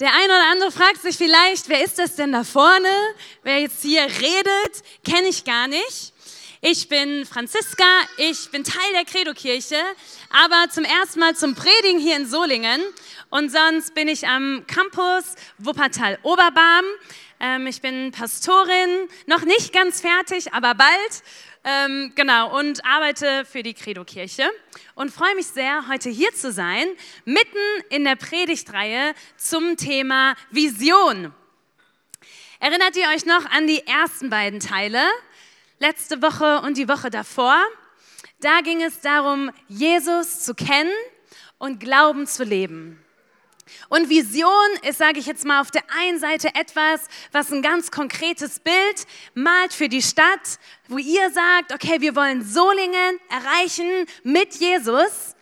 Der eine oder andere fragt sich vielleicht, wer ist das denn da vorne? Wer jetzt hier redet, kenne ich gar nicht. Ich bin Franziska, ich bin Teil der Credo-Kirche, aber zum ersten Mal zum Predigen hier in Solingen. Und sonst bin ich am Campus Wuppertal-Oberbarm. Ähm, ich bin Pastorin, noch nicht ganz fertig, aber bald. Ähm, genau, und arbeite für die Credo-Kirche und freue mich sehr, heute hier zu sein, mitten in der Predigtreihe zum Thema Vision. Erinnert ihr euch noch an die ersten beiden Teile? Letzte Woche und die Woche davor. Da ging es darum, Jesus zu kennen und Glauben zu leben. Und Vision ist, sage ich jetzt mal, auf der einen Seite etwas, was ein ganz konkretes Bild malt für die Stadt, wo ihr sagt, okay, wir wollen Solingen erreichen mit Jesus.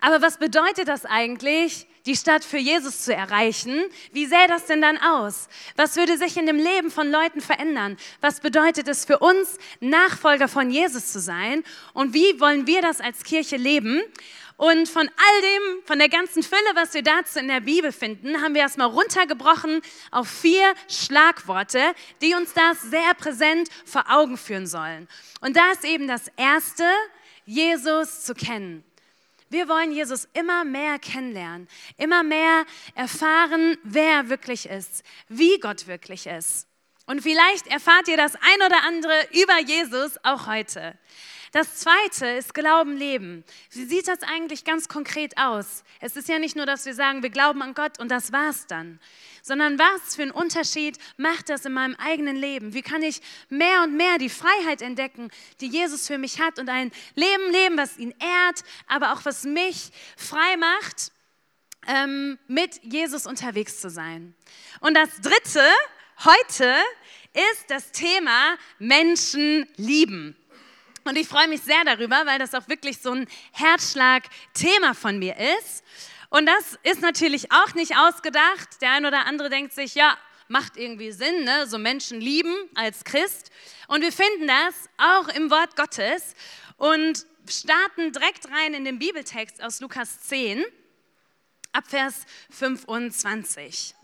Aber was bedeutet das eigentlich, die Stadt für Jesus zu erreichen? Wie sähe das denn dann aus? Was würde sich in dem Leben von Leuten verändern? Was bedeutet es für uns, Nachfolger von Jesus zu sein? Und wie wollen wir das als Kirche leben? Und von all dem, von der ganzen Fülle, was wir dazu in der Bibel finden, haben wir erstmal runtergebrochen auf vier Schlagworte, die uns das sehr präsent vor Augen führen sollen. Und da ist eben das erste, Jesus zu kennen. Wir wollen Jesus immer mehr kennenlernen, immer mehr erfahren, wer er wirklich ist, wie Gott wirklich ist. Und vielleicht erfahrt ihr das ein oder andere über Jesus auch heute. Das zweite ist Glauben leben. Wie sieht das eigentlich ganz konkret aus? Es ist ja nicht nur, dass wir sagen, wir glauben an Gott und das war's dann, sondern was für einen Unterschied macht das in meinem eigenen Leben? Wie kann ich mehr und mehr die Freiheit entdecken, die Jesus für mich hat und ein Leben leben, was ihn ehrt, aber auch was mich frei macht, ähm, mit Jesus unterwegs zu sein? Und das dritte heute ist das Thema Menschen lieben. Und ich freue mich sehr darüber, weil das auch wirklich so ein Herzschlag-Thema von mir ist. Und das ist natürlich auch nicht ausgedacht. Der ein oder andere denkt sich, ja, macht irgendwie Sinn, ne? so Menschen lieben als Christ. Und wir finden das auch im Wort Gottes und starten direkt rein in den Bibeltext aus Lukas 10, Abvers 25.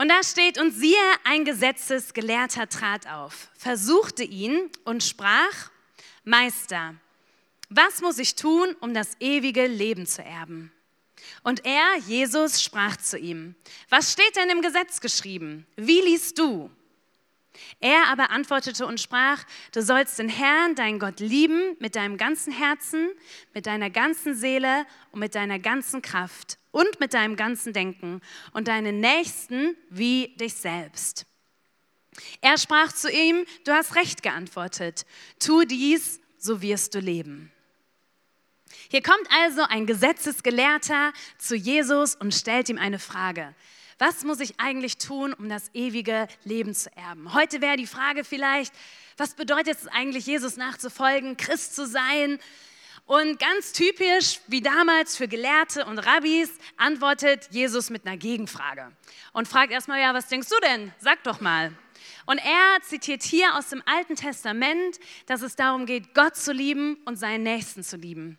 Und da steht, und siehe, ein Gesetzesgelehrter trat auf, versuchte ihn und sprach, Meister, was muss ich tun, um das ewige Leben zu erben? Und er, Jesus, sprach zu ihm, was steht denn im Gesetz geschrieben? Wie liest du? Er aber antwortete und sprach, du sollst den Herrn, deinen Gott, lieben mit deinem ganzen Herzen, mit deiner ganzen Seele und mit deiner ganzen Kraft und mit deinem ganzen Denken und deinen Nächsten wie dich selbst. Er sprach zu ihm, du hast recht geantwortet, tu dies, so wirst du leben. Hier kommt also ein Gesetzesgelehrter zu Jesus und stellt ihm eine Frage. Was muss ich eigentlich tun, um das ewige Leben zu erben? Heute wäre die Frage vielleicht, was bedeutet es eigentlich, Jesus nachzufolgen, Christ zu sein? Und ganz typisch, wie damals für Gelehrte und Rabbis, antwortet Jesus mit einer Gegenfrage und fragt erstmal, ja, was denkst du denn? Sag doch mal. Und er zitiert hier aus dem Alten Testament, dass es darum geht, Gott zu lieben und seinen Nächsten zu lieben.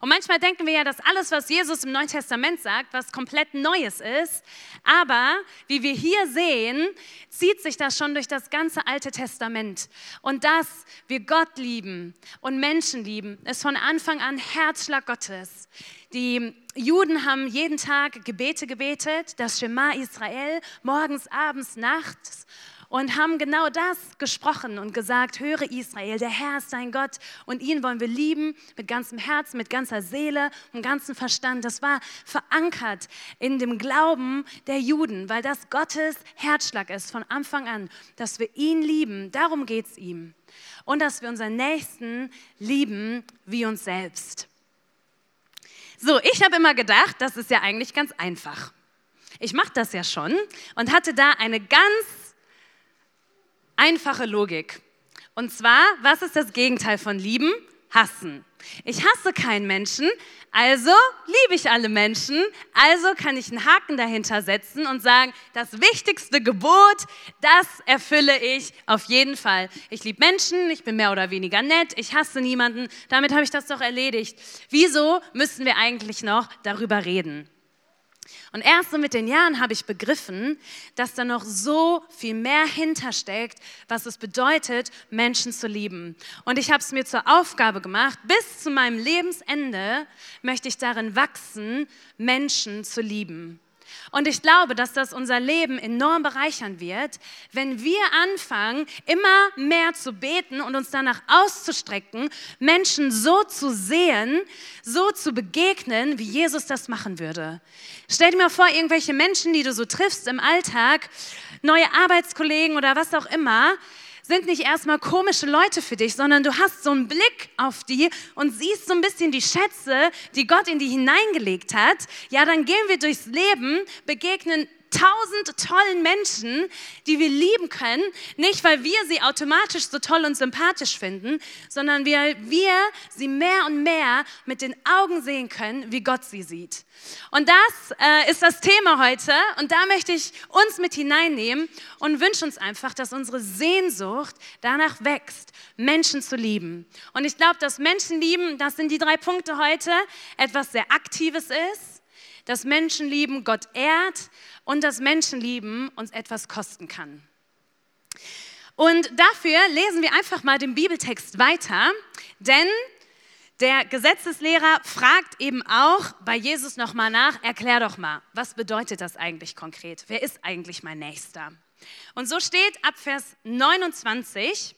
Und manchmal denken wir ja, dass alles, was Jesus im Neuen Testament sagt, was komplett Neues ist. Aber wie wir hier sehen, zieht sich das schon durch das ganze Alte Testament. Und dass wir Gott lieben und Menschen lieben, ist von Anfang an Herzschlag Gottes. Die Juden haben jeden Tag Gebete gebetet, das Shema Israel, morgens, abends, nachts und haben genau das gesprochen und gesagt, höre Israel, der Herr ist dein Gott und ihn wollen wir lieben mit ganzem Herzen, mit ganzer Seele und ganzem Verstand. Das war verankert in dem Glauben der Juden, weil das Gottes Herzschlag ist von Anfang an, dass wir ihn lieben, darum geht es ihm. Und dass wir unseren Nächsten lieben wie uns selbst. So, ich habe immer gedacht, das ist ja eigentlich ganz einfach. Ich mache das ja schon und hatte da eine ganz einfache Logik. Und zwar, was ist das Gegenteil von lieben? Hassen. Ich hasse keinen Menschen, also liebe ich alle Menschen, also kann ich einen Haken dahinter setzen und sagen, das wichtigste Gebot, das erfülle ich auf jeden Fall. Ich liebe Menschen, ich bin mehr oder weniger nett, ich hasse niemanden, damit habe ich das doch erledigt. Wieso müssen wir eigentlich noch darüber reden? Und erst so mit den Jahren habe ich begriffen, dass da noch so viel mehr hintersteckt, was es bedeutet, Menschen zu lieben. Und ich habe es mir zur Aufgabe gemacht, bis zu meinem Lebensende möchte ich darin wachsen, Menschen zu lieben. Und ich glaube, dass das unser Leben enorm bereichern wird, wenn wir anfangen, immer mehr zu beten und uns danach auszustrecken, Menschen so zu sehen, so zu begegnen, wie Jesus das machen würde. Stell dir mal vor, irgendwelche Menschen, die du so triffst im Alltag, neue Arbeitskollegen oder was auch immer, sind nicht erstmal komische Leute für dich, sondern du hast so einen Blick auf die und siehst so ein bisschen die Schätze, die Gott in die hineingelegt hat. Ja, dann gehen wir durchs Leben, begegnen tausend tollen Menschen, die wir lieben können, nicht weil wir sie automatisch so toll und sympathisch finden, sondern weil wir sie mehr und mehr mit den Augen sehen können, wie Gott sie sieht. Und das äh, ist das Thema heute und da möchte ich uns mit hineinnehmen und wünsche uns einfach, dass unsere Sehnsucht danach wächst, Menschen zu lieben. Und ich glaube, dass Menschen lieben, das sind die drei Punkte heute, etwas sehr Aktives ist, dass Menschen lieben Gott ehrt und dass Menschenlieben uns etwas kosten kann. Und dafür lesen wir einfach mal den Bibeltext weiter, denn der Gesetzeslehrer fragt eben auch bei Jesus nochmal nach, erklär doch mal, was bedeutet das eigentlich konkret? Wer ist eigentlich mein Nächster? Und so steht ab Vers 29,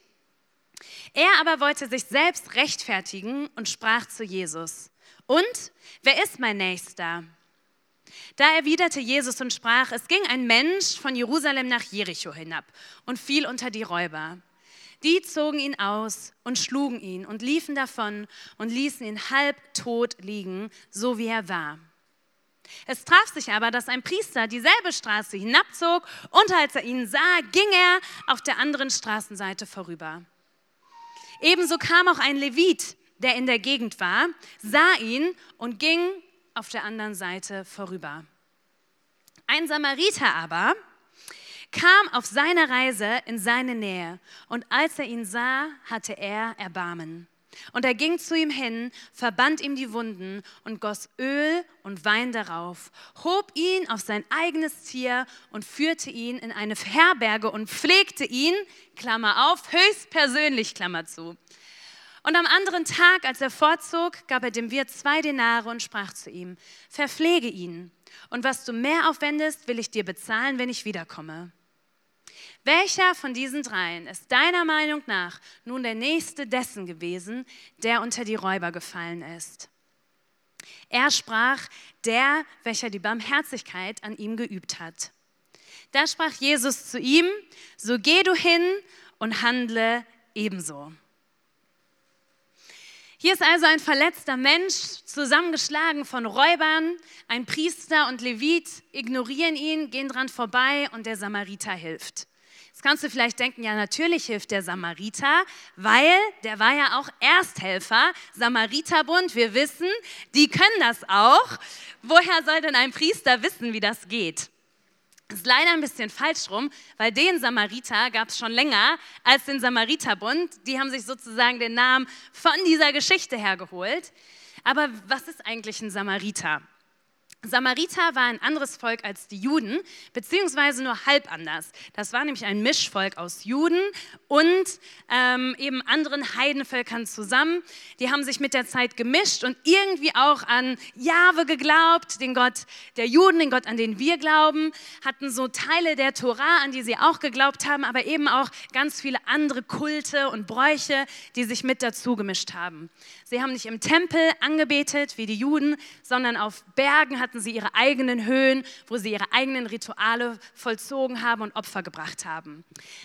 er aber wollte sich selbst rechtfertigen und sprach zu Jesus, und wer ist mein Nächster? Da erwiderte Jesus und sprach, es ging ein Mensch von Jerusalem nach Jericho hinab und fiel unter die Räuber. Die zogen ihn aus und schlugen ihn und liefen davon und ließen ihn halb tot liegen, so wie er war. Es traf sich aber, dass ein Priester dieselbe Straße hinabzog und als er ihn sah, ging er auf der anderen Straßenseite vorüber. Ebenso kam auch ein Levit, der in der Gegend war, sah ihn und ging auf der anderen Seite vorüber. Ein Samariter aber kam auf seiner Reise in seine Nähe und als er ihn sah, hatte er Erbarmen. Und er ging zu ihm hin, verband ihm die Wunden und goss Öl und Wein darauf, hob ihn auf sein eigenes Tier und führte ihn in eine Herberge und pflegte ihn, Klammer auf, höchstpersönlich, Klammer zu. Und am anderen Tag, als er fortzog, gab er dem Wirt zwei Denare und sprach zu ihm, verpflege ihn, und was du mehr aufwendest, will ich dir bezahlen, wenn ich wiederkomme. Welcher von diesen dreien ist deiner Meinung nach nun der nächste dessen gewesen, der unter die Räuber gefallen ist? Er sprach, der, welcher die Barmherzigkeit an ihm geübt hat. Da sprach Jesus zu ihm, so geh du hin und handle ebenso. Hier ist also ein verletzter Mensch, zusammengeschlagen von Räubern. Ein Priester und Levit ignorieren ihn, gehen dran vorbei und der Samariter hilft. Jetzt kannst du vielleicht denken, ja, natürlich hilft der Samariter, weil der war ja auch Ersthelfer, Samariterbund. Wir wissen, die können das auch. Woher soll denn ein Priester wissen, wie das geht? Ist leider ein bisschen falsch rum, weil den Samariter gab es schon länger als den Samariterbund. Die haben sich sozusagen den Namen von dieser Geschichte hergeholt. Aber was ist eigentlich ein Samariter? Samariter war ein anderes Volk als die Juden, beziehungsweise nur halb anders. Das war nämlich ein Mischvolk aus Juden und ähm, eben anderen Heidenvölkern zusammen. Die haben sich mit der Zeit gemischt und irgendwie auch an Jahwe geglaubt, den Gott der Juden, den Gott, an den wir glauben, hatten so Teile der Tora, an die sie auch geglaubt haben, aber eben auch ganz viele andere Kulte und Bräuche, die sich mit dazu gemischt haben. Sie haben nicht im Tempel angebetet wie die Juden, sondern auf Bergen hatten hatten sie ihre eigenen Höhen, wo sie ihre eigenen Rituale vollzogen haben und Opfer gebracht haben.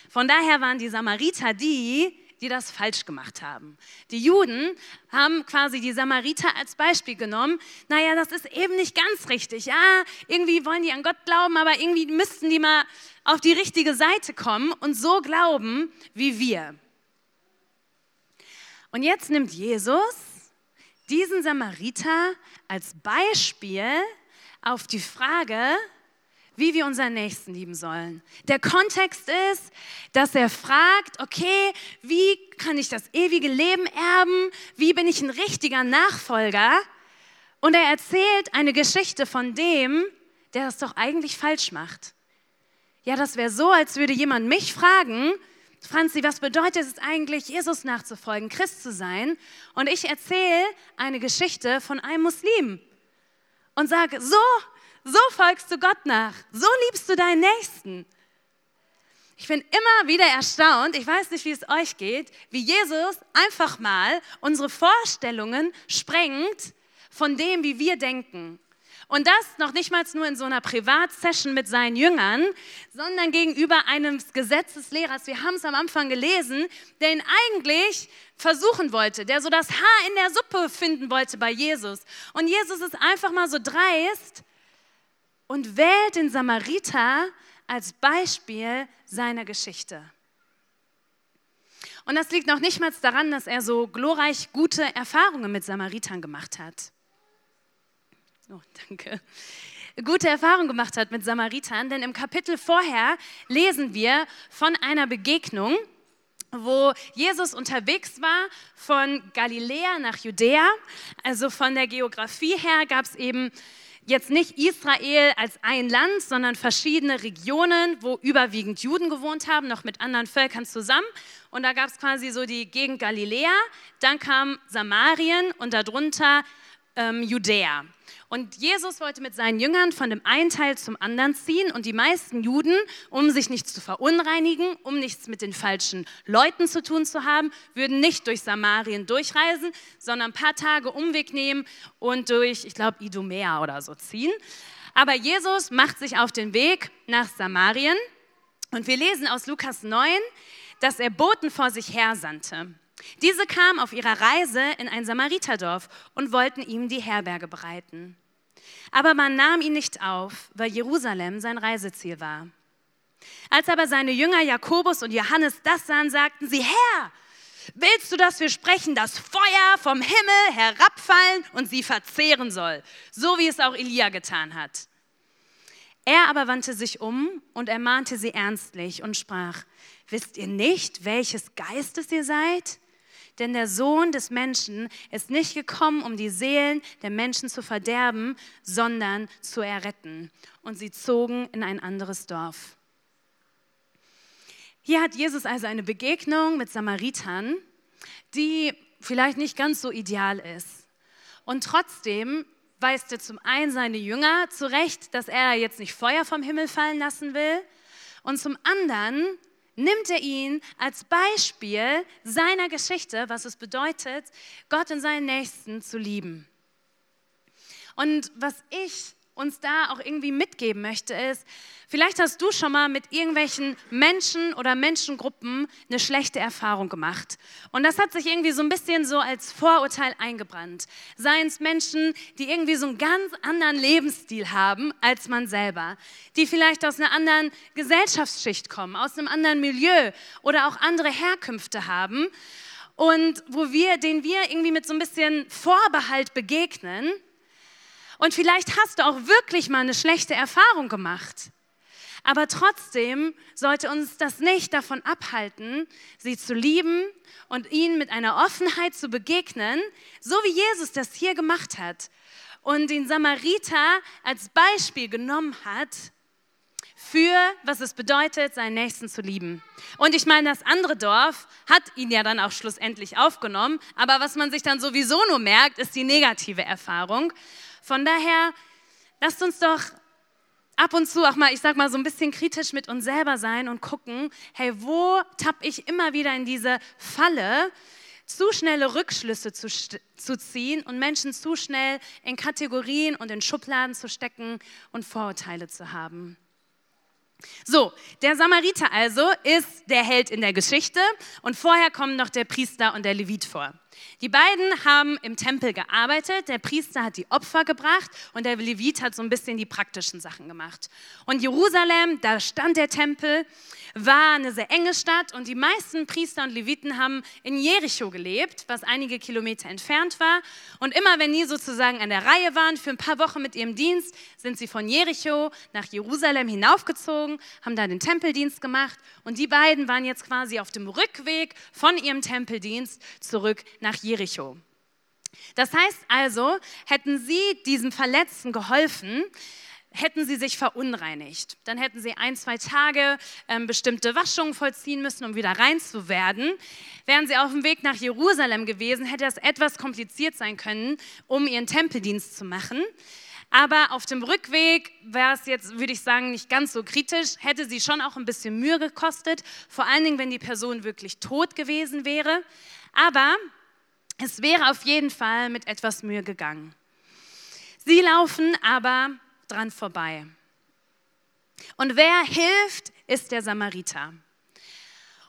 Von daher waren die Samariter die, die das falsch gemacht haben. Die Juden haben quasi die Samariter als Beispiel genommen. Naja, das ist eben nicht ganz richtig. Ja, irgendwie wollen die an Gott glauben, aber irgendwie müssten die mal auf die richtige Seite kommen und so glauben wie wir. Und jetzt nimmt Jesus diesen Samariter als Beispiel auf die Frage, wie wir unseren Nächsten lieben sollen. Der Kontext ist, dass er fragt, okay, wie kann ich das ewige Leben erben? Wie bin ich ein richtiger Nachfolger? Und er erzählt eine Geschichte von dem, der das doch eigentlich falsch macht. Ja, das wäre so, als würde jemand mich fragen, Franzi, was bedeutet es eigentlich, Jesus nachzufolgen, Christ zu sein? Und ich erzähle eine Geschichte von einem Muslim und sage, so, so folgst du Gott nach, so liebst du deinen Nächsten. Ich bin immer wieder erstaunt, ich weiß nicht, wie es euch geht, wie Jesus einfach mal unsere Vorstellungen sprengt von dem, wie wir denken. Und das noch nicht mal nur in so einer Privatsession mit seinen Jüngern, sondern gegenüber einem Gesetzeslehrers. Wir haben es am Anfang gelesen, der ihn eigentlich versuchen wollte, der so das Haar in der Suppe finden wollte bei Jesus. Und Jesus ist einfach mal so dreist und wählt den Samariter als Beispiel seiner Geschichte. Und das liegt noch nicht mal daran, dass er so glorreich gute Erfahrungen mit Samaritern gemacht hat. Oh, danke. Gute Erfahrung gemacht hat mit Samaritern, denn im Kapitel vorher lesen wir von einer Begegnung, wo Jesus unterwegs war von Galiläa nach Judäa. Also von der Geografie her gab es eben jetzt nicht Israel als ein Land, sondern verschiedene Regionen, wo überwiegend Juden gewohnt haben, noch mit anderen Völkern zusammen. Und da gab es quasi so die Gegend Galiläa, dann kam Samarien und darunter ähm, Judäa. Und Jesus wollte mit seinen Jüngern von dem einen Teil zum anderen ziehen und die meisten Juden, um sich nicht zu verunreinigen, um nichts mit den falschen Leuten zu tun zu haben, würden nicht durch Samarien durchreisen, sondern ein paar Tage Umweg nehmen und durch, ich glaube, Idumea oder so ziehen. Aber Jesus macht sich auf den Weg nach Samarien und wir lesen aus Lukas 9, dass er Boten vor sich her sandte. Diese kamen auf ihrer Reise in ein Samariterdorf und wollten ihm die Herberge bereiten. Aber man nahm ihn nicht auf, weil Jerusalem sein Reiseziel war. Als aber seine Jünger Jakobus und Johannes das sahen, sagten sie, Herr, willst du, dass wir sprechen, dass Feuer vom Himmel herabfallen und sie verzehren soll, so wie es auch Elia getan hat? Er aber wandte sich um und ermahnte sie ernstlich und sprach, wisst ihr nicht, welches Geistes ihr seid? Denn der Sohn des Menschen ist nicht gekommen, um die Seelen der Menschen zu verderben, sondern zu erretten. Und sie zogen in ein anderes Dorf. Hier hat Jesus also eine Begegnung mit Samaritern, die vielleicht nicht ganz so ideal ist. Und trotzdem weist er zum einen seine Jünger zurecht, dass er jetzt nicht Feuer vom Himmel fallen lassen will. Und zum anderen nimmt er ihn als Beispiel seiner Geschichte, was es bedeutet, Gott und seinen Nächsten zu lieben. Und was ich uns da auch irgendwie mitgeben möchte, ist, vielleicht hast du schon mal mit irgendwelchen Menschen oder Menschengruppen eine schlechte Erfahrung gemacht. Und das hat sich irgendwie so ein bisschen so als Vorurteil eingebrannt. Seien es Menschen, die irgendwie so einen ganz anderen Lebensstil haben als man selber, die vielleicht aus einer anderen Gesellschaftsschicht kommen, aus einem anderen Milieu oder auch andere Herkünfte haben und wo wir, denen wir irgendwie mit so ein bisschen Vorbehalt begegnen und vielleicht hast du auch wirklich mal eine schlechte Erfahrung gemacht. Aber trotzdem sollte uns das nicht davon abhalten, sie zu lieben und ihnen mit einer Offenheit zu begegnen, so wie Jesus das hier gemacht hat und den Samariter als Beispiel genommen hat für, was es bedeutet, seinen Nächsten zu lieben. Und ich meine, das andere Dorf hat ihn ja dann auch schlussendlich aufgenommen, aber was man sich dann sowieso nur merkt, ist die negative Erfahrung. Von daher, lasst uns doch ab und zu auch mal, ich sag mal, so ein bisschen kritisch mit uns selber sein und gucken, hey, wo tapp ich immer wieder in diese Falle, zu schnelle Rückschlüsse zu, zu ziehen und Menschen zu schnell in Kategorien und in Schubladen zu stecken und Vorurteile zu haben. So, der Samariter also ist der Held in der Geschichte und vorher kommen noch der Priester und der Levit vor. Die beiden haben im Tempel gearbeitet, der Priester hat die Opfer gebracht und der Levit hat so ein bisschen die praktischen Sachen gemacht. Und Jerusalem, da stand der Tempel, war eine sehr enge Stadt und die meisten Priester und Leviten haben in Jericho gelebt, was einige Kilometer entfernt war. Und immer wenn die sozusagen an der Reihe waren für ein paar Wochen mit ihrem Dienst, sind sie von Jericho nach Jerusalem hinaufgezogen, haben da den Tempeldienst gemacht und die beiden waren jetzt quasi auf dem Rückweg von ihrem Tempeldienst zurück nach Jericho. Das heißt also, hätten sie diesem Verletzten geholfen, hätten sie sich verunreinigt. Dann hätten sie ein, zwei Tage ähm, bestimmte Waschungen vollziehen müssen, um wieder rein zu werden. Wären sie auf dem Weg nach Jerusalem gewesen, hätte es etwas kompliziert sein können, um ihren Tempeldienst zu machen. Aber auf dem Rückweg wäre es jetzt, würde ich sagen, nicht ganz so kritisch, hätte sie schon auch ein bisschen Mühe gekostet, vor allen Dingen, wenn die Person wirklich tot gewesen wäre. Aber es wäre auf jeden Fall mit etwas Mühe gegangen. Sie laufen aber dran vorbei. Und wer hilft, ist der Samariter.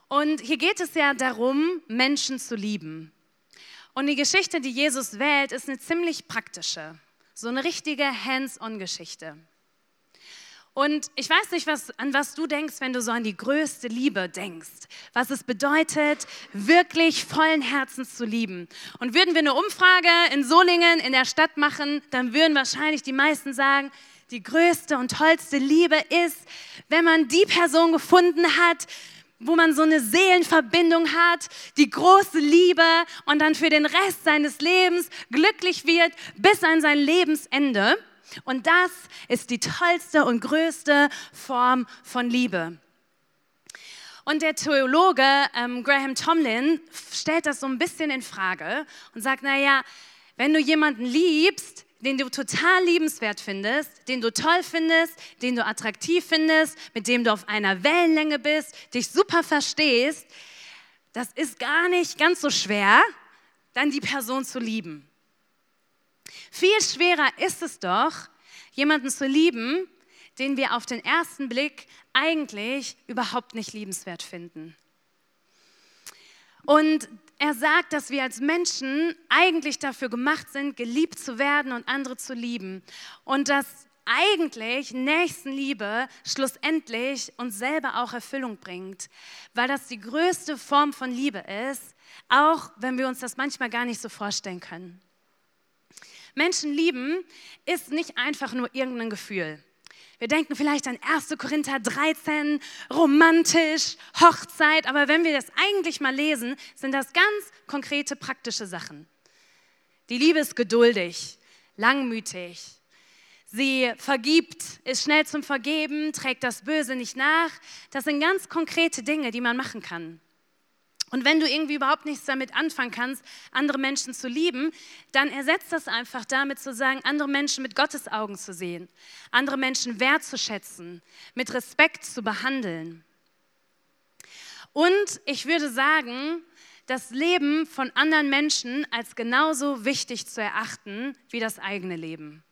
Und hier geht es ja darum, Menschen zu lieben. Und die Geschichte, die Jesus wählt, ist eine ziemlich praktische, so eine richtige Hands-on-Geschichte. Und ich weiß nicht, was, an was du denkst, wenn du so an die größte Liebe denkst. Was es bedeutet, wirklich vollen Herzens zu lieben. Und würden wir eine Umfrage in Solingen in der Stadt machen, dann würden wahrscheinlich die meisten sagen, die größte und tollste Liebe ist, wenn man die Person gefunden hat, wo man so eine Seelenverbindung hat, die große Liebe und dann für den Rest seines Lebens glücklich wird bis an sein Lebensende. Und das ist die tollste und größte Form von Liebe. Und der Theologe ähm, Graham Tomlin stellt das so ein bisschen in Frage und sagt, naja, wenn du jemanden liebst, den du total liebenswert findest, den du toll findest, den du attraktiv findest, mit dem du auf einer Wellenlänge bist, dich super verstehst, das ist gar nicht ganz so schwer, dann die Person zu lieben. Viel schwerer ist es doch, jemanden zu lieben, den wir auf den ersten Blick eigentlich überhaupt nicht liebenswert finden. Und er sagt, dass wir als Menschen eigentlich dafür gemacht sind, geliebt zu werden und andere zu lieben. Und dass eigentlich Nächstenliebe schlussendlich uns selber auch Erfüllung bringt, weil das die größte Form von Liebe ist, auch wenn wir uns das manchmal gar nicht so vorstellen können. Menschen lieben ist nicht einfach nur irgendein Gefühl. Wir denken vielleicht an 1. Korinther 13, romantisch, Hochzeit, aber wenn wir das eigentlich mal lesen, sind das ganz konkrete praktische Sachen. Die Liebe ist geduldig, langmütig. Sie vergibt, ist schnell zum Vergeben, trägt das Böse nicht nach. Das sind ganz konkrete Dinge, die man machen kann. Und wenn du irgendwie überhaupt nichts damit anfangen kannst, andere Menschen zu lieben, dann ersetzt das einfach damit zu sagen, andere Menschen mit Gottes Augen zu sehen, andere Menschen wertzuschätzen, mit Respekt zu behandeln. Und ich würde sagen, das Leben von anderen Menschen als genauso wichtig zu erachten wie das eigene Leben.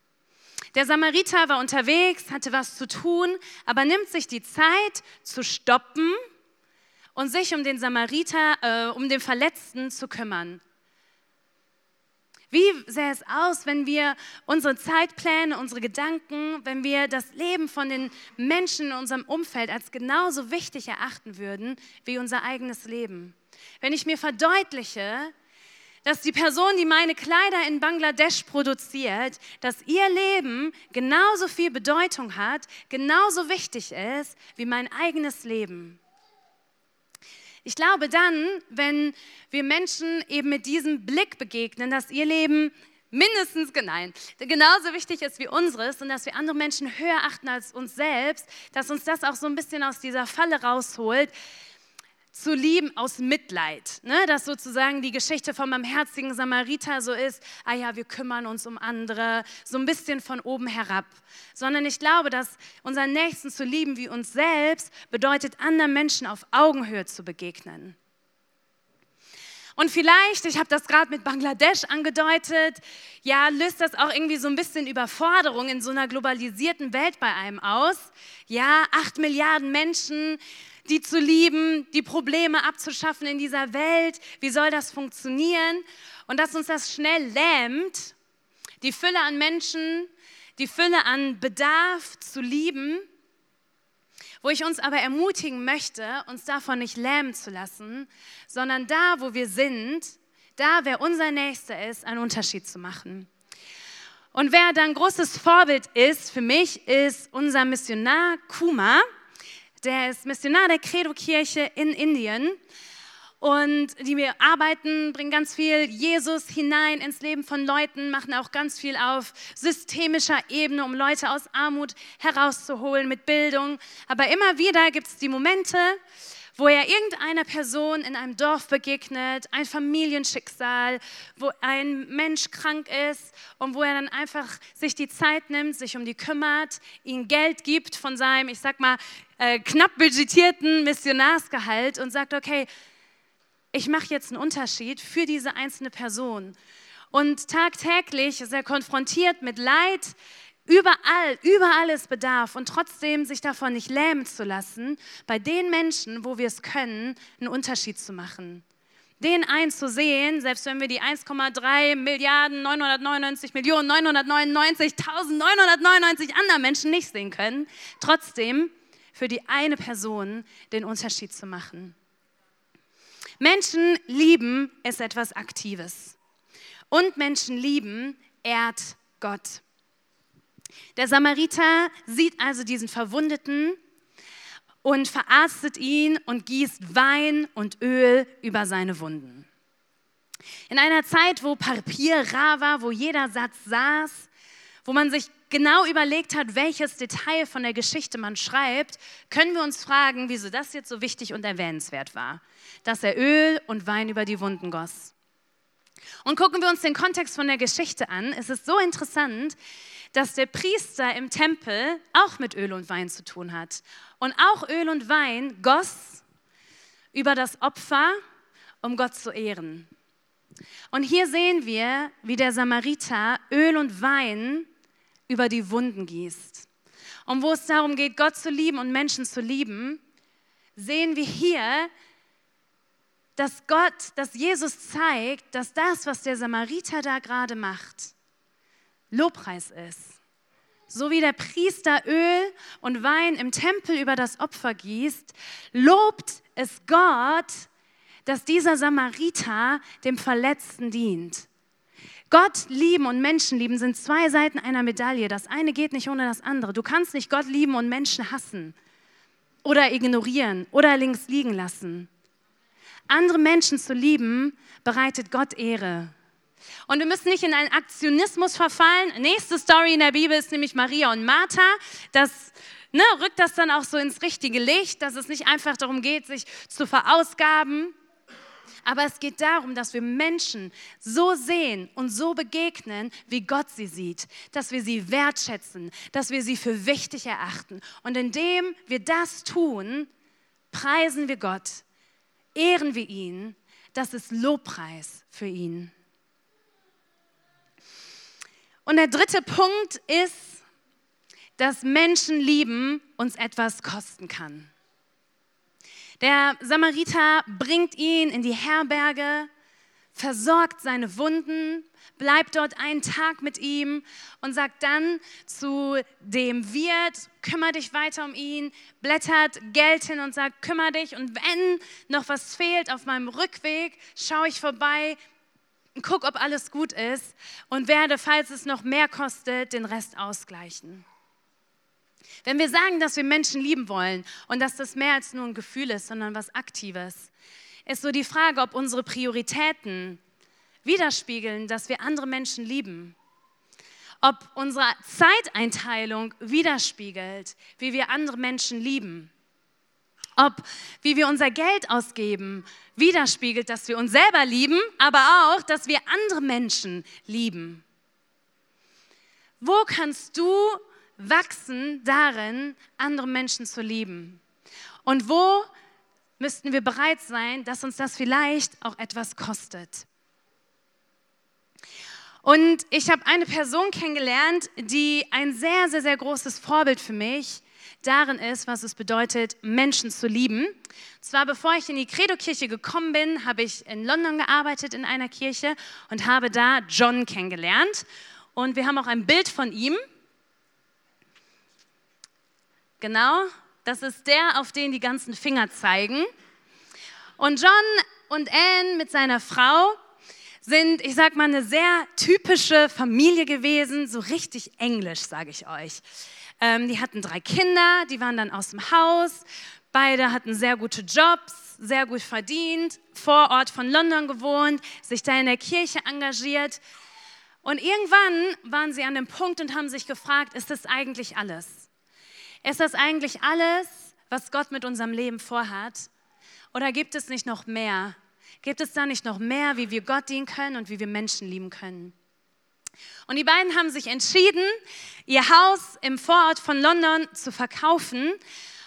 Der Samariter war unterwegs, hatte was zu tun, aber nimmt sich die Zeit zu stoppen und sich um den Samariter, äh, um den Verletzten zu kümmern. Wie sähe es aus, wenn wir unsere Zeitpläne, unsere Gedanken, wenn wir das Leben von den Menschen in unserem Umfeld als genauso wichtig erachten würden wie unser eigenes Leben? Wenn ich mir verdeutliche, dass die Person, die meine Kleider in Bangladesch produziert, dass ihr Leben genauso viel Bedeutung hat, genauso wichtig ist wie mein eigenes Leben. Ich glaube dann, wenn wir Menschen eben mit diesem Blick begegnen, dass ihr Leben mindestens nein, genauso wichtig ist wie unseres und dass wir andere Menschen höher achten als uns selbst, dass uns das auch so ein bisschen aus dieser Falle rausholt, zu lieben aus Mitleid. Ne? Dass sozusagen die Geschichte vom barmherzigen Samariter so ist, ah ja, wir kümmern uns um andere, so ein bisschen von oben herab. Sondern ich glaube, dass unseren Nächsten zu lieben wie uns selbst bedeutet, anderen Menschen auf Augenhöhe zu begegnen. Und vielleicht, ich habe das gerade mit Bangladesch angedeutet, ja, löst das auch irgendwie so ein bisschen Überforderung in so einer globalisierten Welt bei einem aus. Ja, acht Milliarden Menschen, die zu lieben, die Probleme abzuschaffen in dieser Welt. Wie soll das funktionieren? Und dass uns das schnell lähmt, die Fülle an Menschen, die Fülle an Bedarf zu lieben, wo ich uns aber ermutigen möchte, uns davon nicht lähmen zu lassen, sondern da, wo wir sind, da, wer unser Nächster ist, einen Unterschied zu machen. Und wer da ein großes Vorbild ist für mich, ist unser Missionar Kuma der ist Missionar der Credo-Kirche in Indien. und die wir arbeiten, bringen ganz viel Jesus hinein ins Leben von Leuten, machen auch ganz viel auf systemischer Ebene, um Leute aus Armut herauszuholen mit Bildung. Aber immer wieder gibt es die Momente, wo er irgendeiner Person in einem Dorf begegnet, ein Familienschicksal, wo ein Mensch krank ist und wo er dann einfach sich die Zeit nimmt, sich um die kümmert, ihnen Geld gibt von seinem, ich sag mal, äh, knapp budgetierten Missionarsgehalt und sagt, okay, ich mache jetzt einen Unterschied für diese einzelne Person. Und tagtäglich ist er konfrontiert mit Leid, überall, überall ist Bedarf und trotzdem sich davon nicht lähmen zu lassen, bei den Menschen, wo wir es können, einen Unterschied zu machen. Den einzusehen, selbst wenn wir die 1,3 Milliarden 999 Millionen 999.999 anderen Menschen nicht sehen können, trotzdem für die eine Person den Unterschied zu machen. Menschen lieben ist etwas Aktives. Und Menschen lieben ehrt Gott. Der Samariter sieht also diesen Verwundeten und verarztet ihn und gießt Wein und Öl über seine Wunden. In einer Zeit, wo Papier rar war, wo jeder Satz saß, wo man sich genau überlegt hat, welches Detail von der Geschichte man schreibt, können wir uns fragen, wieso das jetzt so wichtig und erwähnenswert war, dass er Öl und Wein über die Wunden goss. Und gucken wir uns den Kontext von der Geschichte an, es ist so interessant, dass der Priester im Tempel auch mit Öl und Wein zu tun hat. Und auch Öl und Wein goss über das Opfer, um Gott zu ehren. Und hier sehen wir, wie der Samariter Öl und Wein über die Wunden gießt. Und wo es darum geht, Gott zu lieben und Menschen zu lieben, sehen wir hier, dass Gott, dass Jesus zeigt, dass das, was der Samariter da gerade macht, Lobpreis ist. So wie der Priester Öl und Wein im Tempel über das Opfer gießt, lobt es Gott, dass dieser Samariter dem Verletzten dient. Gott lieben und Menschen lieben sind zwei Seiten einer Medaille. Das eine geht nicht ohne das andere. Du kannst nicht Gott lieben und Menschen hassen oder ignorieren oder links liegen lassen. Andere Menschen zu lieben, bereitet Gott Ehre. Und wir müssen nicht in einen Aktionismus verfallen. Nächste Story in der Bibel ist nämlich Maria und Martha. Das ne, rückt das dann auch so ins richtige Licht, dass es nicht einfach darum geht, sich zu verausgaben, aber es geht darum, dass wir Menschen so sehen und so begegnen, wie Gott sie sieht, dass wir sie wertschätzen, dass wir sie für wichtig erachten. Und indem wir das tun, preisen wir Gott, ehren wir ihn. Das ist Lobpreis für ihn. Und der dritte Punkt ist, dass Menschen lieben uns etwas kosten kann. Der Samariter bringt ihn in die Herberge, versorgt seine Wunden, bleibt dort einen Tag mit ihm und sagt dann zu dem Wirt, kümmere dich weiter um ihn, blättert Geld hin und sagt, kümmere dich und wenn noch was fehlt auf meinem Rückweg, schaue ich vorbei, guck, ob alles gut ist und werde, falls es noch mehr kostet, den Rest ausgleichen. Wenn wir sagen, dass wir Menschen lieben wollen und dass das mehr als nur ein Gefühl ist, sondern was Aktives, ist so die Frage, ob unsere Prioritäten widerspiegeln, dass wir andere Menschen lieben. Ob unsere Zeiteinteilung widerspiegelt, wie wir andere Menschen lieben. Ob wie wir unser Geld ausgeben, widerspiegelt, dass wir uns selber lieben, aber auch, dass wir andere Menschen lieben. Wo kannst du wachsen darin, andere Menschen zu lieben? Und wo müssten wir bereit sein, dass uns das vielleicht auch etwas kostet? Und ich habe eine Person kennengelernt, die ein sehr, sehr, sehr großes Vorbild für mich darin ist, was es bedeutet, Menschen zu lieben. Zwar bevor ich in die Credo-Kirche gekommen bin, habe ich in London gearbeitet in einer Kirche und habe da John kennengelernt. Und wir haben auch ein Bild von ihm. Genau, das ist der, auf den die ganzen Finger zeigen. Und John und Anne mit seiner Frau sind, ich sag mal, eine sehr typische Familie gewesen, so richtig englisch, sage ich euch. Ähm, die hatten drei Kinder, die waren dann aus dem Haus, beide hatten sehr gute Jobs, sehr gut verdient, vor Ort von London gewohnt, sich da in der Kirche engagiert. Und irgendwann waren sie an dem Punkt und haben sich gefragt, ist das eigentlich alles? Ist das eigentlich alles, was Gott mit unserem Leben vorhat? Oder gibt es nicht noch mehr? Gibt es da nicht noch mehr, wie wir Gott dienen können und wie wir Menschen lieben können? Und die beiden haben sich entschieden, ihr Haus im Vorort von London zu verkaufen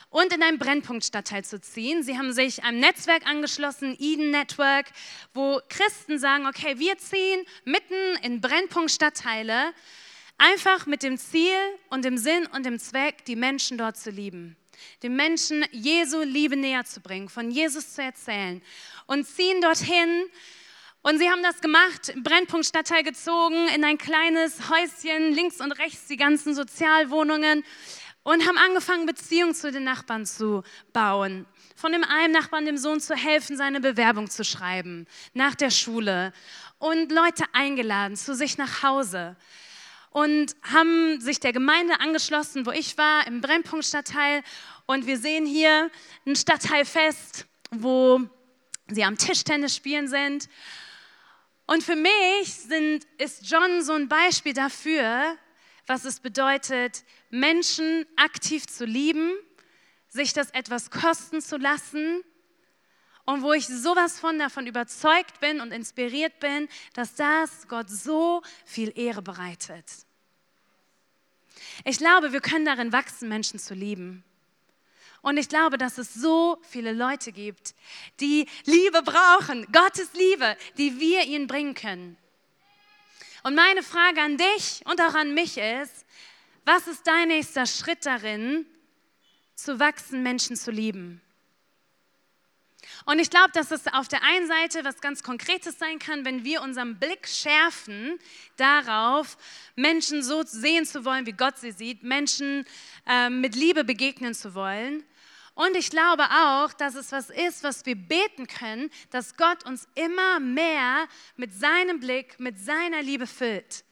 und in einen Brennpunktstadtteil zu ziehen. Sie haben sich einem Netzwerk angeschlossen, Eden Network, wo Christen sagen, okay, wir ziehen mitten in Brennpunktstadtteile, einfach mit dem Ziel und dem Sinn und dem Zweck, die Menschen dort zu lieben. Den Menschen Jesu Liebe näher zu bringen, von Jesus zu erzählen und ziehen dorthin und sie haben das gemacht, Brennpunktstadtteil gezogen, in ein kleines Häuschen, links und rechts die ganzen Sozialwohnungen und haben angefangen, Beziehungen zu den Nachbarn zu bauen. Von dem einen Nachbarn, dem Sohn zu helfen, seine Bewerbung zu schreiben, nach der Schule. Und Leute eingeladen zu sich nach Hause. Und haben sich der Gemeinde angeschlossen, wo ich war, im Brennpunktstadtteil. Und wir sehen hier ein Stadtteilfest, wo sie am Tischtennis spielen sind. Und für mich sind, ist John so ein Beispiel dafür, was es bedeutet, Menschen aktiv zu lieben, sich das etwas kosten zu lassen und wo ich sowas von davon überzeugt bin und inspiriert bin, dass das Gott so viel Ehre bereitet. Ich glaube, wir können darin wachsen, Menschen zu lieben. Und ich glaube, dass es so viele Leute gibt, die Liebe brauchen, Gottes Liebe, die wir ihnen bringen können. Und meine Frage an dich und auch an mich ist, was ist dein nächster Schritt darin, zu wachsen, Menschen zu lieben? Und ich glaube, dass es auf der einen Seite was ganz Konkretes sein kann, wenn wir unseren Blick schärfen darauf, Menschen so sehen zu wollen, wie Gott sie sieht, Menschen äh, mit Liebe begegnen zu wollen. Und ich glaube auch, dass es was ist, was wir beten können, dass Gott uns immer mehr mit seinem Blick, mit seiner Liebe füllt.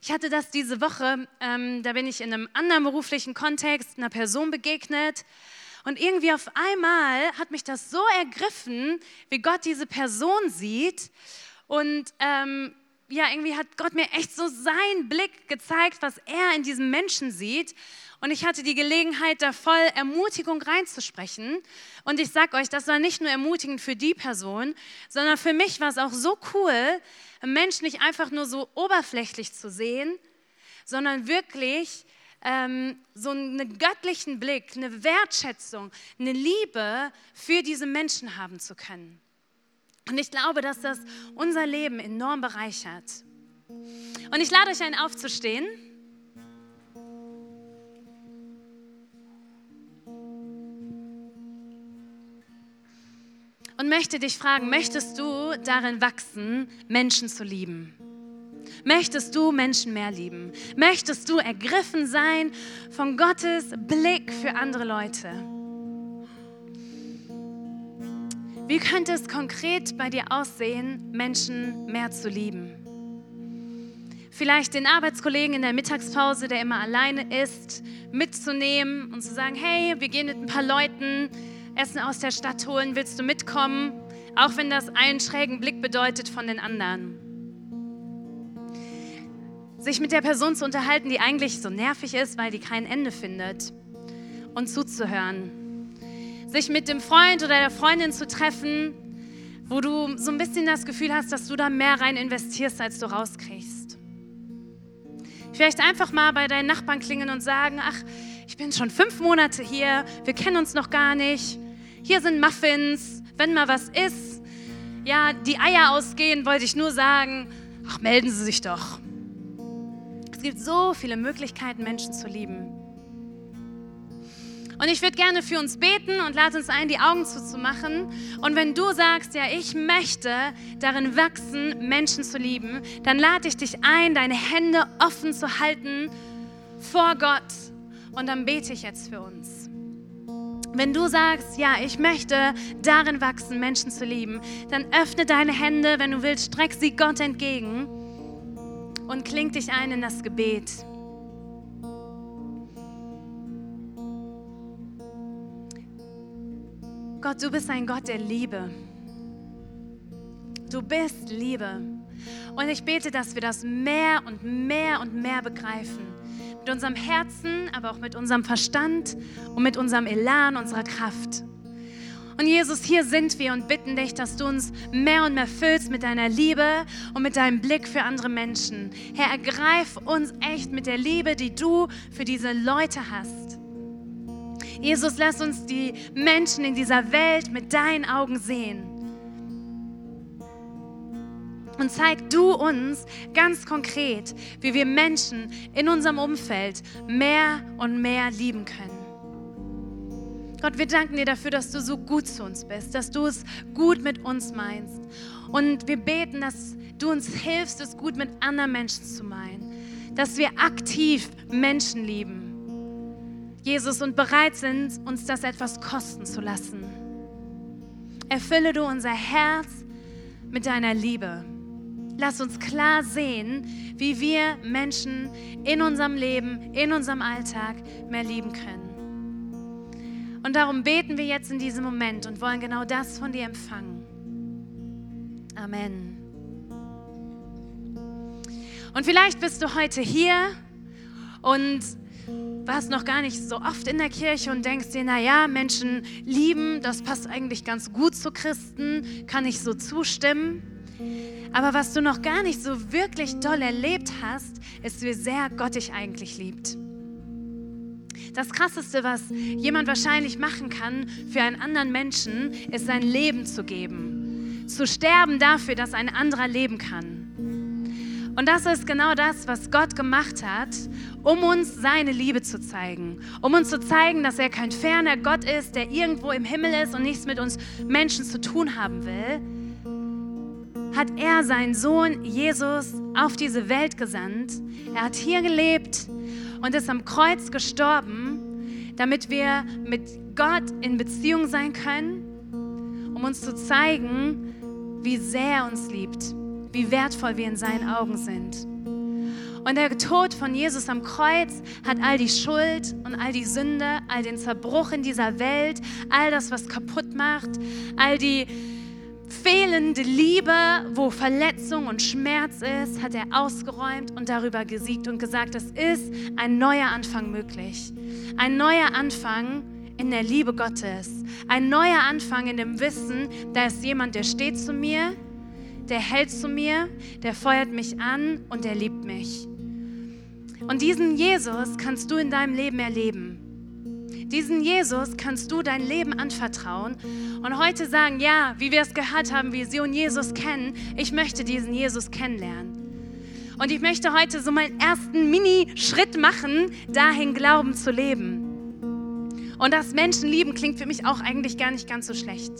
Ich hatte das diese Woche, ähm, da bin ich in einem anderen beruflichen Kontext einer Person begegnet. Und irgendwie auf einmal hat mich das so ergriffen, wie Gott diese Person sieht. Und ähm, ja, irgendwie hat Gott mir echt so seinen Blick gezeigt, was er in diesem Menschen sieht. Und ich hatte die Gelegenheit, da voll Ermutigung reinzusprechen. Und ich sage euch, das war nicht nur ermutigend für die Person, sondern für mich war es auch so cool, einen Menschen nicht einfach nur so oberflächlich zu sehen, sondern wirklich ähm, so einen göttlichen Blick, eine Wertschätzung, eine Liebe für diese Menschen haben zu können. Und ich glaube, dass das unser Leben enorm bereichert. Und ich lade euch ein, aufzustehen. Und möchte dich fragen, möchtest du darin wachsen, Menschen zu lieben? Möchtest du Menschen mehr lieben? Möchtest du ergriffen sein von Gottes Blick für andere Leute? Wie könnte es konkret bei dir aussehen, Menschen mehr zu lieben? Vielleicht den Arbeitskollegen in der Mittagspause, der immer alleine ist, mitzunehmen und zu sagen, hey, wir gehen mit ein paar Leuten Essen aus der Stadt holen, willst du mitkommen? Auch wenn das einen schrägen Blick bedeutet von den anderen. Sich mit der Person zu unterhalten, die eigentlich so nervig ist, weil die kein Ende findet. Und zuzuhören sich mit dem Freund oder der Freundin zu treffen, wo du so ein bisschen das Gefühl hast, dass du da mehr rein investierst, als du rauskriegst. Vielleicht einfach mal bei deinen Nachbarn klingen und sagen, ach, ich bin schon fünf Monate hier, wir kennen uns noch gar nicht. Hier sind Muffins, wenn mal was ist. Ja, die Eier ausgehen, wollte ich nur sagen, ach, melden Sie sich doch. Es gibt so viele Möglichkeiten, Menschen zu lieben. Und ich würde gerne für uns beten und lade uns ein, die Augen zuzumachen. Und wenn du sagst, ja, ich möchte darin wachsen, Menschen zu lieben, dann lade ich dich ein, deine Hände offen zu halten vor Gott. Und dann bete ich jetzt für uns. Wenn du sagst, ja, ich möchte darin wachsen, Menschen zu lieben, dann öffne deine Hände, wenn du willst, streck sie Gott entgegen und kling dich ein in das Gebet. Gott, du bist ein Gott der Liebe. Du bist Liebe. Und ich bete, dass wir das mehr und mehr und mehr begreifen. Mit unserem Herzen, aber auch mit unserem Verstand und mit unserem Elan, unserer Kraft. Und Jesus, hier sind wir und bitten dich, dass du uns mehr und mehr füllst mit deiner Liebe und mit deinem Blick für andere Menschen. Herr, ergreif uns echt mit der Liebe, die du für diese Leute hast. Jesus, lass uns die Menschen in dieser Welt mit deinen Augen sehen. Und zeig du uns ganz konkret, wie wir Menschen in unserem Umfeld mehr und mehr lieben können. Gott, wir danken dir dafür, dass du so gut zu uns bist, dass du es gut mit uns meinst. Und wir beten, dass du uns hilfst, es gut mit anderen Menschen zu meinen. Dass wir aktiv Menschen lieben. Jesus, und bereit sind, uns das etwas kosten zu lassen. Erfülle du unser Herz mit deiner Liebe. Lass uns klar sehen, wie wir Menschen in unserem Leben, in unserem Alltag mehr lieben können. Und darum beten wir jetzt in diesem Moment und wollen genau das von dir empfangen. Amen. Und vielleicht bist du heute hier und warst noch gar nicht so oft in der Kirche und denkst dir, naja, Menschen lieben, das passt eigentlich ganz gut zu Christen, kann ich so zustimmen. Aber was du noch gar nicht so wirklich doll erlebt hast, ist, wie sehr Gott dich eigentlich liebt. Das Krasseste, was jemand wahrscheinlich machen kann für einen anderen Menschen, ist sein Leben zu geben. Zu sterben dafür, dass ein anderer leben kann. Und das ist genau das, was Gott gemacht hat, um uns seine Liebe zu zeigen. Um uns zu zeigen, dass er kein ferner Gott ist, der irgendwo im Himmel ist und nichts mit uns Menschen zu tun haben will. Hat er seinen Sohn Jesus auf diese Welt gesandt. Er hat hier gelebt und ist am Kreuz gestorben, damit wir mit Gott in Beziehung sein können, um uns zu zeigen, wie sehr er uns liebt, wie wertvoll wir in seinen Augen sind. Und der Tod von Jesus am Kreuz hat all die Schuld und all die Sünde, all den Zerbruch in dieser Welt, all das, was kaputt macht, all die fehlende Liebe, wo Verletzung und Schmerz ist, hat er ausgeräumt und darüber gesiegt und gesagt, es ist ein neuer Anfang möglich. Ein neuer Anfang in der Liebe Gottes. Ein neuer Anfang in dem Wissen, da ist jemand, der steht zu mir, der hält zu mir, der feuert mich an und der liebt mich. Und diesen Jesus kannst du in deinem Leben erleben. Diesen Jesus kannst du dein Leben anvertrauen und heute sagen, ja, wie wir es gehört haben, Vision Jesus kennen, ich möchte diesen Jesus kennenlernen. Und ich möchte heute so meinen ersten Mini-Schritt machen, dahin Glauben zu leben. Und das Menschen lieben klingt für mich auch eigentlich gar nicht ganz so schlecht.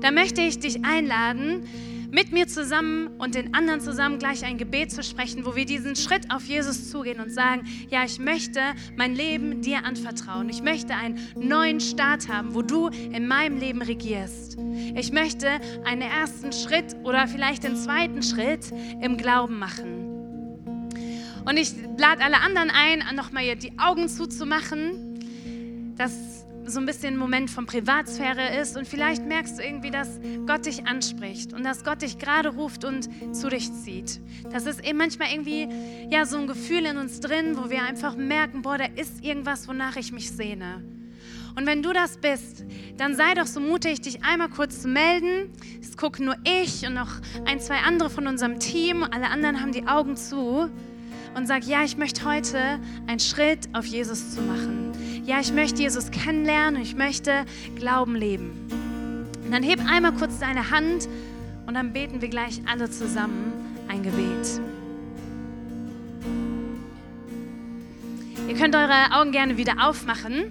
Da möchte ich dich einladen, mit mir zusammen und den anderen zusammen gleich ein Gebet zu sprechen, wo wir diesen Schritt auf Jesus zugehen und sagen, ja, ich möchte mein Leben dir anvertrauen. Ich möchte einen neuen Start haben, wo du in meinem Leben regierst. Ich möchte einen ersten Schritt oder vielleicht den zweiten Schritt im Glauben machen. Und ich lade alle anderen ein, nochmal die Augen zuzumachen. Das so ein bisschen ein Moment von Privatsphäre ist und vielleicht merkst du irgendwie, dass Gott dich anspricht und dass Gott dich gerade ruft und zu dich zieht. Das ist eben manchmal irgendwie ja so ein Gefühl in uns drin, wo wir einfach merken, boah, da ist irgendwas, wonach ich mich sehne. Und wenn du das bist, dann sei doch so mutig, dich einmal kurz zu melden. Es gucken nur ich und noch ein, zwei andere von unserem Team. Alle anderen haben die Augen zu und sag, ja, ich möchte heute einen Schritt auf Jesus zu machen. Ja, ich möchte Jesus kennenlernen und ich möchte Glauben leben. Und dann heb einmal kurz deine Hand und dann beten wir gleich alle zusammen ein Gebet. Ihr könnt eure Augen gerne wieder aufmachen.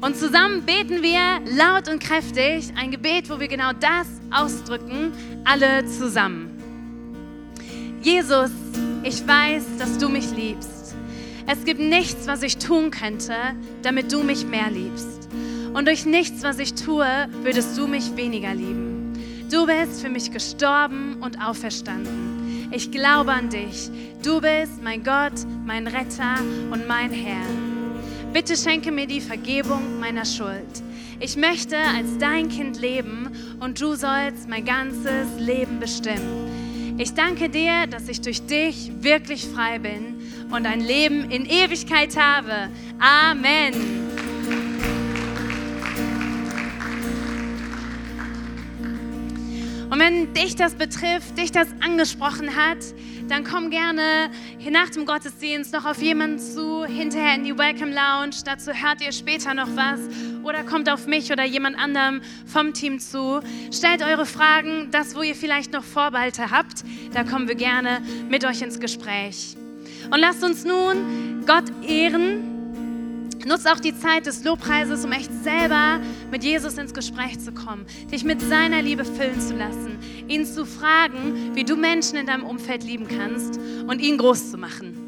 Und zusammen beten wir laut und kräftig ein Gebet, wo wir genau das ausdrücken, alle zusammen. Jesus, ich weiß, dass du mich liebst. Es gibt nichts, was ich tun könnte, damit du mich mehr liebst. Und durch nichts, was ich tue, würdest du mich weniger lieben. Du bist für mich gestorben und auferstanden. Ich glaube an dich. Du bist mein Gott, mein Retter und mein Herr. Bitte schenke mir die Vergebung meiner Schuld. ich möchte als dein Kind leben und du sollst mein ganzes Leben bestimmen. Ich danke dir, dass ich durch dich wirklich frei bin und ein Leben in Ewigkeit habe. Amen. Und wenn dich das betrifft, dich das angesprochen hat, dann komm gerne nach dem Gottesdienst noch auf jemanden zu, hinterher in die Welcome Lounge. Dazu hört ihr später noch was. Oder kommt auf mich oder jemand anderem vom Team zu. Stellt eure Fragen, das, wo ihr vielleicht noch Vorbehalte habt. Da kommen wir gerne mit euch ins Gespräch. Und lasst uns nun Gott ehren Nutz auch die Zeit des Lobpreises, um echt selber mit Jesus ins Gespräch zu kommen, dich mit seiner Liebe füllen zu lassen, ihn zu fragen, wie du Menschen in deinem Umfeld lieben kannst und ihn groß zu machen.